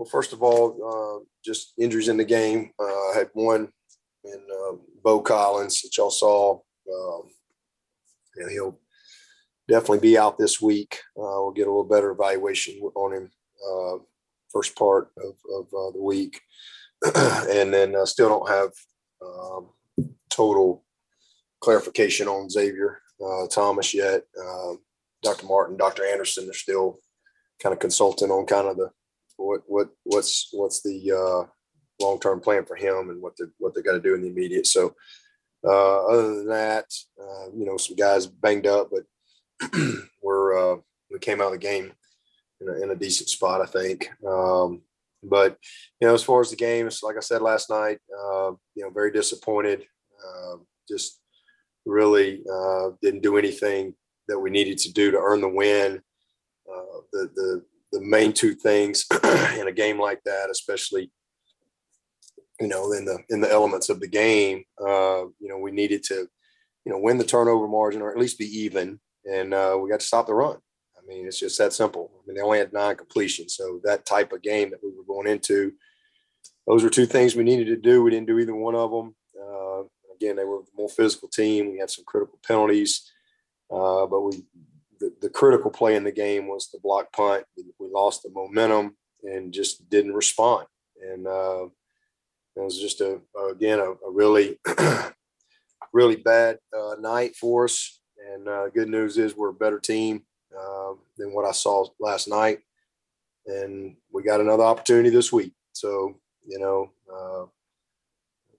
well, first of all, uh, just injuries in the game. Uh, I had one in uh, Beaux Collins that y'all saw. Um, and he'll definitely be out this week. Uh, we'll get a little better evaluation on him uh, first part of, of uh, the week. and then uh, still don't have um, total clarification on Xavier uh, Thomas yet. Um, Dr. Martin, Dr. Anderson, they're still kind of consulting on kind of the what what what's what's the uh, long term plan for him and what they what they got to do in the immediate. So uh, other than that, uh, you know, some guys banged up, but we're uh, we came out of the game in a, in a decent spot, I think. Um, but you know, as far as the game, it's like I said last night. Uh, you know, very disappointed. Uh, just really didn't do anything that we needed to do to earn the win. Uh, the the the main two things in a game like that, especially you know in the in the elements of the game, uh, you know we needed to you know win the turnover margin or at least be even, and uh, we got to stop the run. I mean, it's just that simple. I mean, they only had nine completions, so that type of game that we were going into, those were two things we needed to do. We didn't do either one of them. Uh, again, they were a more physical team. We had some critical penalties, uh, but we the, the, critical play in the game was the block punt. Lost the momentum and just didn't respond. And uh, it was just a again a, a really really bad uh, night for us. And uh, good news is we're a better team uh, than what I saw last night, and we got another opportunity this week. So you know, uh,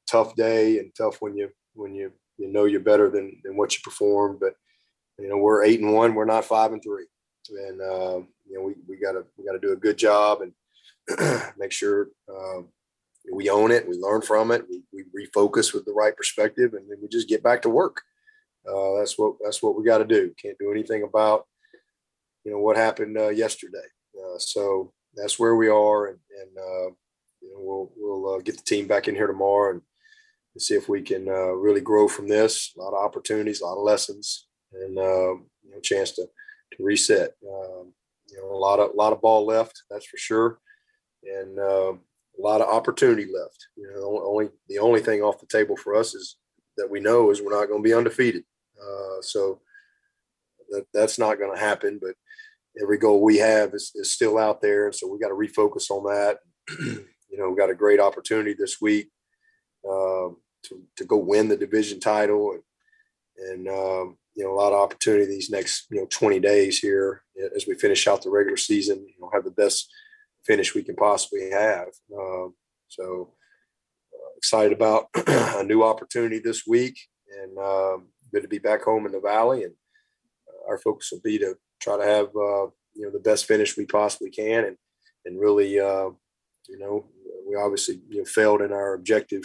tough day and tough when you when you you know you're better than than what you performed, but you know we're eight and one we're not five and three and uh, you know we, we gotta do a good job and make sure uh, we own it we learn from it we, we refocus with the right perspective and then we just get back to work. Uh, that's what that's what we got to do. Can't do anything about you know what happened uh, yesterday. Uh, so that's where we are and, and uh, you know we'll we'll get the team back in here tomorrow and, see if we can really grow from this. A lot of opportunities a lot of lessons and um, you know, chance to to reset. Um, you know, a lot of a lot of ball left, that's for sure, and uh, a lot of opportunity left. You know, only the only thing off the table for us is that we know is we're not going to be undefeated. Uh, so that, that's not going to happen. But every goal we have is, is still out there, and so we got to refocus on that. you know, we got a great opportunity this week um, to to go win the division title and and um, you know a lot of opportunity these next you know 20 days here as we finish out the regular season. You know, have the best finish we can possibly have. Um, so uh, excited about a new opportunity this week, and um, good to be back home in the valley. And uh, our focus will be to try to have uh, you know the best finish we possibly can, and and really uh, you know we obviously you know failed in our objective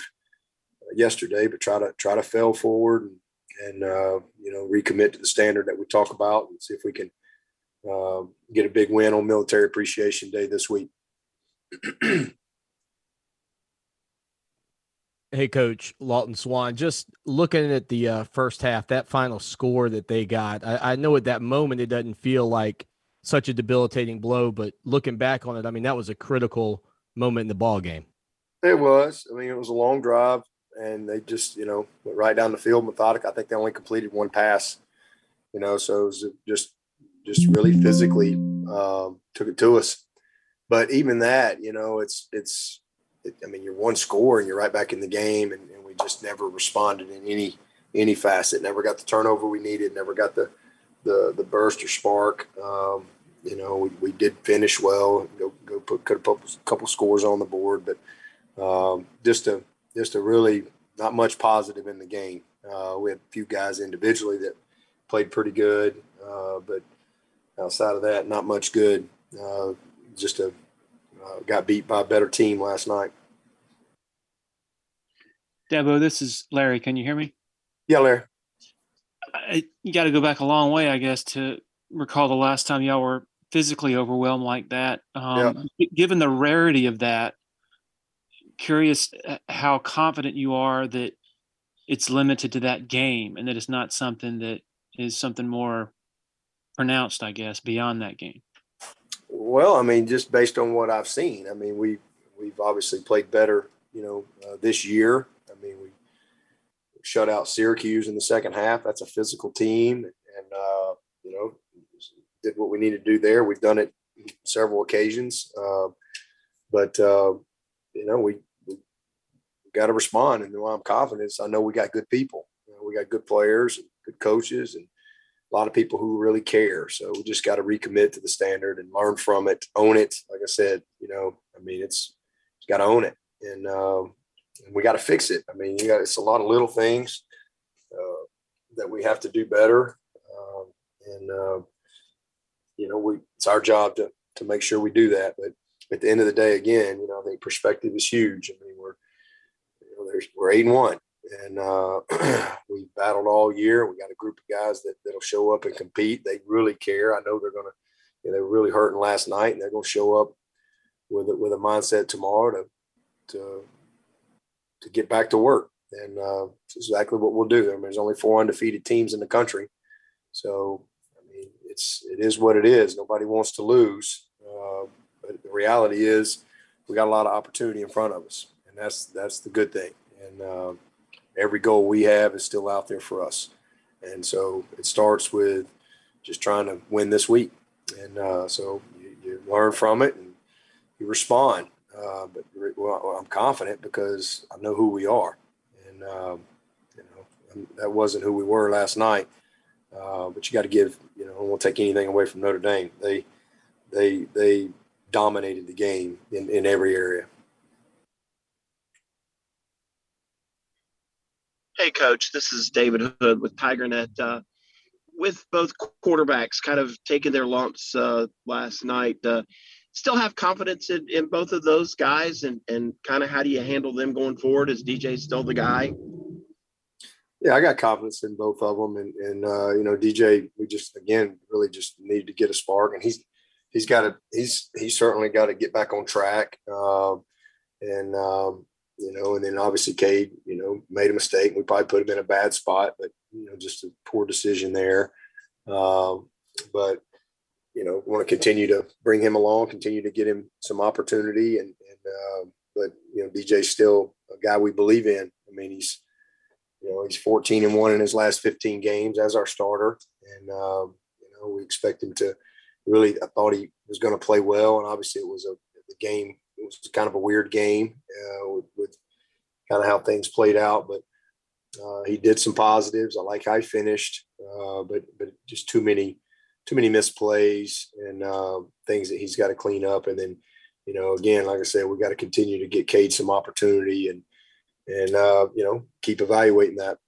uh, yesterday, but try to try to fail forward and and uh, you know recommit to the standard that we talk about and see if we can uh, get a big win on Military Appreciation Day this week. hey, Coach Lawton Swann, just looking at the uh, first half, that final score that they got, I, I know at that moment it doesn't feel like such a debilitating blow, but looking back on it, I mean that was a critical moment in the ball game. It was. I mean, it was a long drive and they just you know went right down the field methodic. I think they only completed one pass, you know, so it was just just really physically um, took it to us. But even that, you know, it's it's it, I mean, you're one score and you're right back in the game, and, and, we just never responded in any any facet. Never got the turnover we needed. Never got the the the burst or spark. Um, you know, we, we did finish well. Go go put could have put a couple scores on the board, but um, just a just a really not much positive in the game. Uh, we had a few guys individually that played pretty good, uh, but outside of that, not much good. Uh, just a uh, got beat by a better team last night. Dabo, this is Larry. Can you hear me? Yeah, Larry. I, you got to go back a long way, I guess, to recall the last time y'all were physically overwhelmed like that. Um, yeah. Given the rarity of that, curious uh, how confident you are that it's limited to that game and that it's not something that is something more pronounced, I guess, beyond that game. Well, I mean, just based on what I've seen, I mean, we we've obviously played better, you know, uh, this year. I mean, we shut out Syracuse in the second half. That's a physical team, and uh, you know, did what we needed to do there. We've done it several occasions, uh, but uh, you know, we, we got to respond. And why I'm confident is I know we got good people. You know, we got good players, and good coaches, and a lot of people who really care. So we just got to recommit to the standard and learn from it, own it. Like I said, you know, I mean, it's, it's got to own it. And, um, we got to fix it. I mean, you got, it's a lot of little things uh, that we have to do better. Um, and, uh, you know, we, it's our job to, to make sure we do that. But at the end of the day, again, you know, I think perspective is huge. I mean, we're, you know, there's, we're eight and one and uh, we battled all year. We got a group of guys that that'll show up and compete. They really care. I know they're gonna. You know, they were really hurting last night, and they're gonna show up with a, with a mindset tomorrow to to to get back to work. And uh, it's exactly what we'll do. I mean, there's only four undefeated teams in the country, so I mean, it's it is what it is. Nobody wants to lose, uh, reality is we got a lot of opportunity in front of us, and that's that's the good thing. And uh, every goal we have is still out there for us. And so it starts with just trying to win this week. And uh, so you, you, learn from it and you respond. Uh, but well, I'm confident because I know who we are. And, um, you know, that wasn't who we were last night. Uh, but you got to give, you know, I won't take anything away from Notre Dame. They, they, they dominated the game in, in every area. Hey, coach, this is David Hood with TigerNet. Uh, with both quarterbacks kind of taking their lumps uh, last night, uh, still have confidence in, in, both of those guys, and, and kind of how do you handle them going forward? Is DJ still the guy? Yeah, I got confidence in both of them, and and uh, you know DJ, we just again really just needed to get a spark, and he's he's got to he's he's certainly got to get back on track, um, and um, you know, and then obviously Cade, you know, made a mistake. We probably put him in a bad spot, but you know, just a poor decision there. Um, but you know, want to continue to bring him along, continue to get him some opportunity, and, and uh, but you know, DJ's still a guy we believe in. I mean, he's you know he's 14 and one in his last 15 games as our starter, and um, you know we expect him to really. I thought he was going to play well, and obviously it was a the game it was kind of a weird game uh, with, with kind of how things played out, but uh, he did some positives. I like how he finished, uh, but but just too many too many misplays and uh, things that he's got to clean up. And then, you know, again, like I said, we got to continue to get Cade some opportunity and and uh, you know keep evaluating that.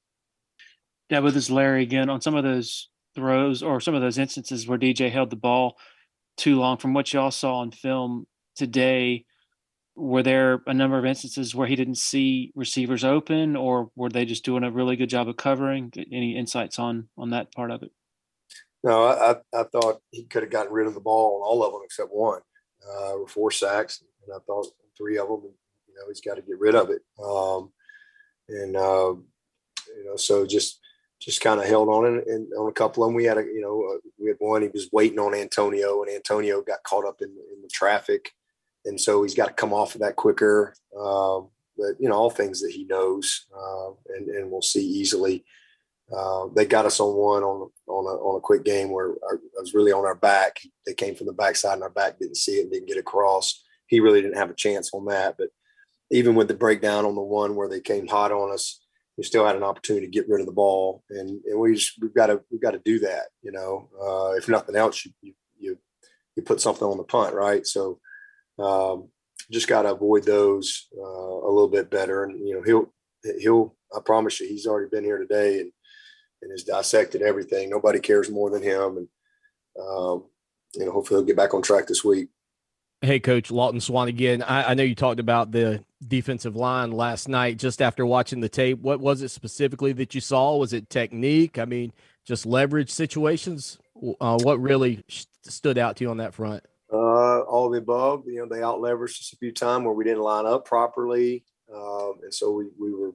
Yeah, with this Larry again on some of those throws or some of those instances where DJ held the ball too long. From what y'all saw on film today, were there a number of instances where he didn't see receivers open or were they just doing a really good job of covering? Any insights on on that part of it? No i i thought he could have gotten rid of the ball on all of them except one uh were four sacks and i thought three of them you know he's got to get rid of it. Um and uh you know so just just kind of held on and, and, on a couple of them we had a you know uh, we had one he was waiting on antonio and antonio got caught up in, in the traffic and so he's got to come off of that quicker. Um, but you know, all things that he knows, uh, and and we'll see easily. Uh, they got us on one on on a, on a quick game where I was really on our back. They came from the backside, and our back didn't see it and didn't get across. He really didn't have a chance on that. But even with the breakdown on the one where they came hot on us, we still had an opportunity to get rid of the ball, and, and we just we've got to we've got to do that. You know, uh, if nothing else, you you you put something on the punt, right? So um, just got to avoid those uh, a little bit better. And you know, he'll he'll. I promise you, he's already been here today and and has dissected everything. Nobody cares more than him, and um, you know, hopefully he'll get back on track this week. Hey, Coach Lawton Swan again. I, I, know you talked about the defensive line last night. Just after watching the tape, what was it specifically that you saw? Was it technique? I mean, just leverage situations. Uh, what really stood out to you on that front? Uh, all the above. You know, they out leveraged us a few times where we didn't line up properly, um, and so we we were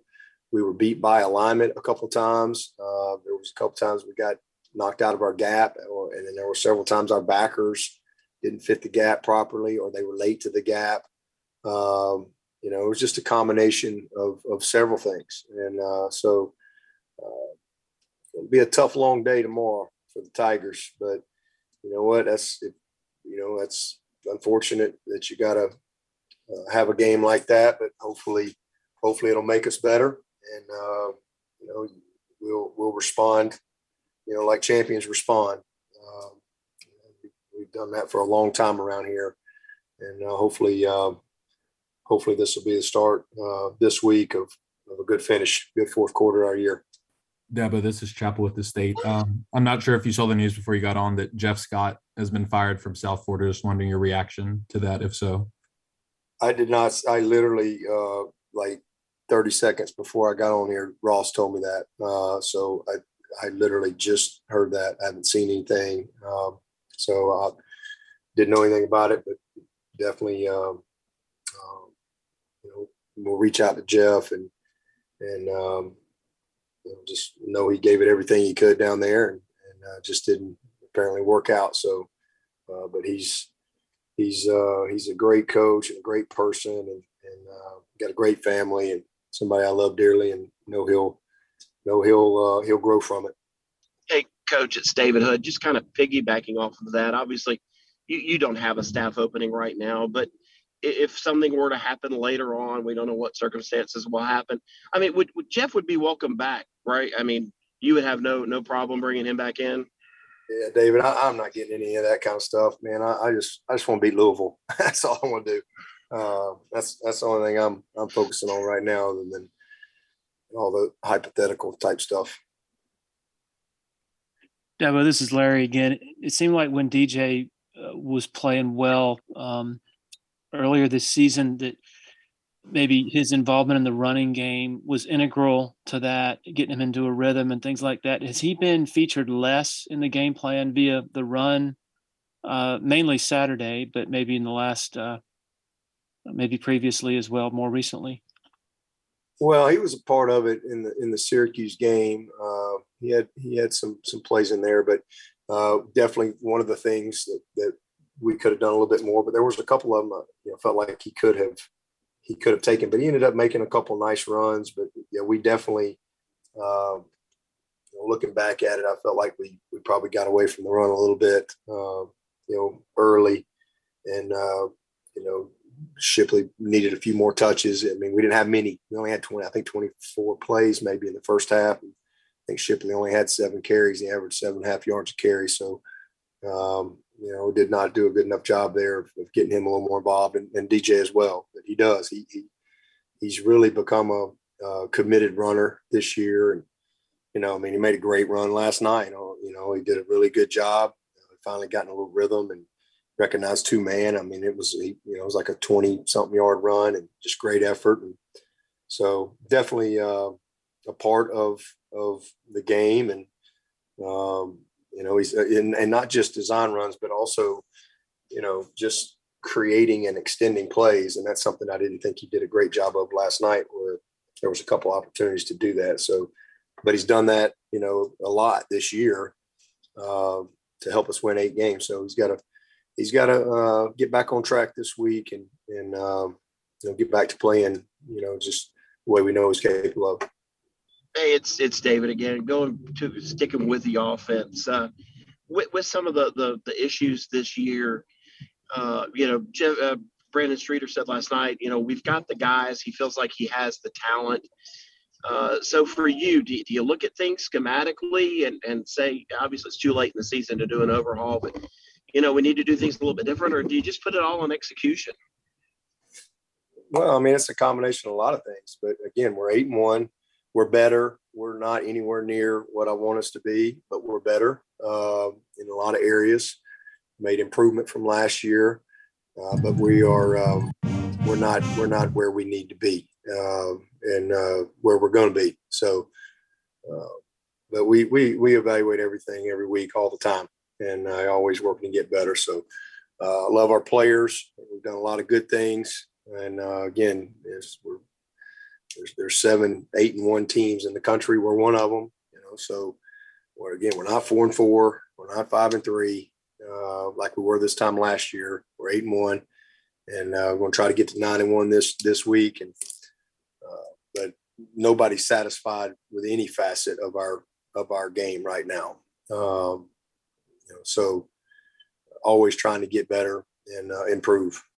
we were beat by alignment a couple times. Uh, there was a couple times we got knocked out of our gap, or, and then there were several times our backers didn't fit the gap properly or they were late to the gap. Um, you know, it was just a combination of, of several things. And uh, so uh, it'll be a tough, long day tomorrow for the Tigers. But you know what? That's, it, you know, that's unfortunate that you got to uh, have a game like that. But hopefully, hopefully it'll make us better. And, uh, you know, we'll, we'll respond, you know, like champions respond. Um, we've done that for a long time around here. And uh, hopefully, um, hopefully this will be the start uh, this week of, of a good finish, good fourth quarter of our year. Dabo, this is Chapel with the state. Um, I'm not sure if you saw the news before you got on that Jeff Scott has been fired from South Florida. Just wondering your reaction to that, if so. I did not. I literally uh, like 30 seconds before I got on here, Ross told me that. Uh, so I, I literally just heard that. I haven't seen anything. Um, so I didn't know anything about it, but definitely, um, um, we'll reach out to Jeff and and um, you know, just know he gave it everything he could down there, and, and uh, just didn't apparently work out. So, uh, but he's he's uh, he's a great coach and a great person, and and uh, got a great family and somebody I love dearly, and know he'll know he'll uh, he'll grow from it. Hey, coach, it's David Hood. Just kind of piggybacking off of that. Obviously, you, you don't have a staff opening right now, but if something were to happen later on, we don't know what circumstances will happen. I mean, would, would Jeff would be welcome back, right? I mean, you would have no no problem bringing him back in. Yeah, David, I, am not getting any of that kind of stuff, man. I, I just I just want to beat Louisville. that's all I want to do. Uh, that's that's the only thing I'm I'm focusing on right now, other than all the hypothetical type stuff. Dabo, this is Larry again. It seemed like when DJ uh, was playing well um, earlier this season, that maybe his involvement in the running game was integral to that, getting him into a rhythm and things like that. Has he been featured less in the game plan via the run, uh, mainly Saturday, but maybe in the last, uh, maybe previously as well, more recently? Well, he was a part of it in the in the Syracuse game. Uh, he had he had some some plays in there, but uh, definitely one of the things that, that we could have done a little bit more. But there was a couple of them, uh, you know, felt like he could have he could have taken, but he ended up making a couple nice runs. But yeah, we definitely, know, looking back at it, I felt like we we probably got away from the run a little bit, uh, you know, early, and uh, you know, Shipley needed a few more touches. I mean, we didn't have many. We only had twenty, I think, twenty four plays maybe in the first half. I think Shipley only had seven carries. He averaged seven and a half yards a carry. So, um, you know, did not do a good enough job there of, of getting him a little more involved, and, and DJ as well. But he does. He, he he's really become a, committed runner this year, and you know, I mean, he made a great run last night. You know, you know he did a really good job. Uh, finally gotten a little rhythm and recognized two man. I mean, it was you know it was like a twenty something yard run and just great effort. And so definitely uh, a part of of the game and um, you know, he's uh, in, and not just design runs, but also, you know, just creating and extending plays. And that's something I didn't think he did a great job of last night, where there was a couple opportunities to do that. So, but he's done that, you know, a lot this year uh, to help us win eight games. So he's got to he's got to uh, get back on track this week and and um, you know get back to playing, you know, just the way we know he's capable of. Hey, it's it's David again. Going to sticking with the offense uh, with, with some of the, the, the issues this year. Uh, you know, Jeff, uh, Brandon Streeter said last night. You know, we've got the guys. He feels like he has the talent. Uh, so for you, do, do, you look at things schematically and, and say, obviously it's too late in the season to do an overhaul, but you know we need to do things a little bit different, or do you just put it all on execution? Well, I mean, it's a combination of a lot of things, but again, we're eight and one we're better. We're not anywhere near what I want us to be, but we're better uh, in a lot of areas. Made improvement from last year, uh, but we are um, we're not we're not where we need to be uh, and uh, where we're going to be. So, uh, but we we we evaluate everything every week, all the time, and I always working to get better. So, uh, I love our players. We've done a lot of good things, and again, we're there's there's seven, eight, and one teams in the country. We're one of them. You know, so again we're not four and four. We're not five and three. uh, like we were this time last year. We're eight and one, and uh, we're going to try to get to nine and one this this week. And uh, but nobody's satisfied with any facet of our of our game right now. Um, you know, so always trying to get better and uh, improve.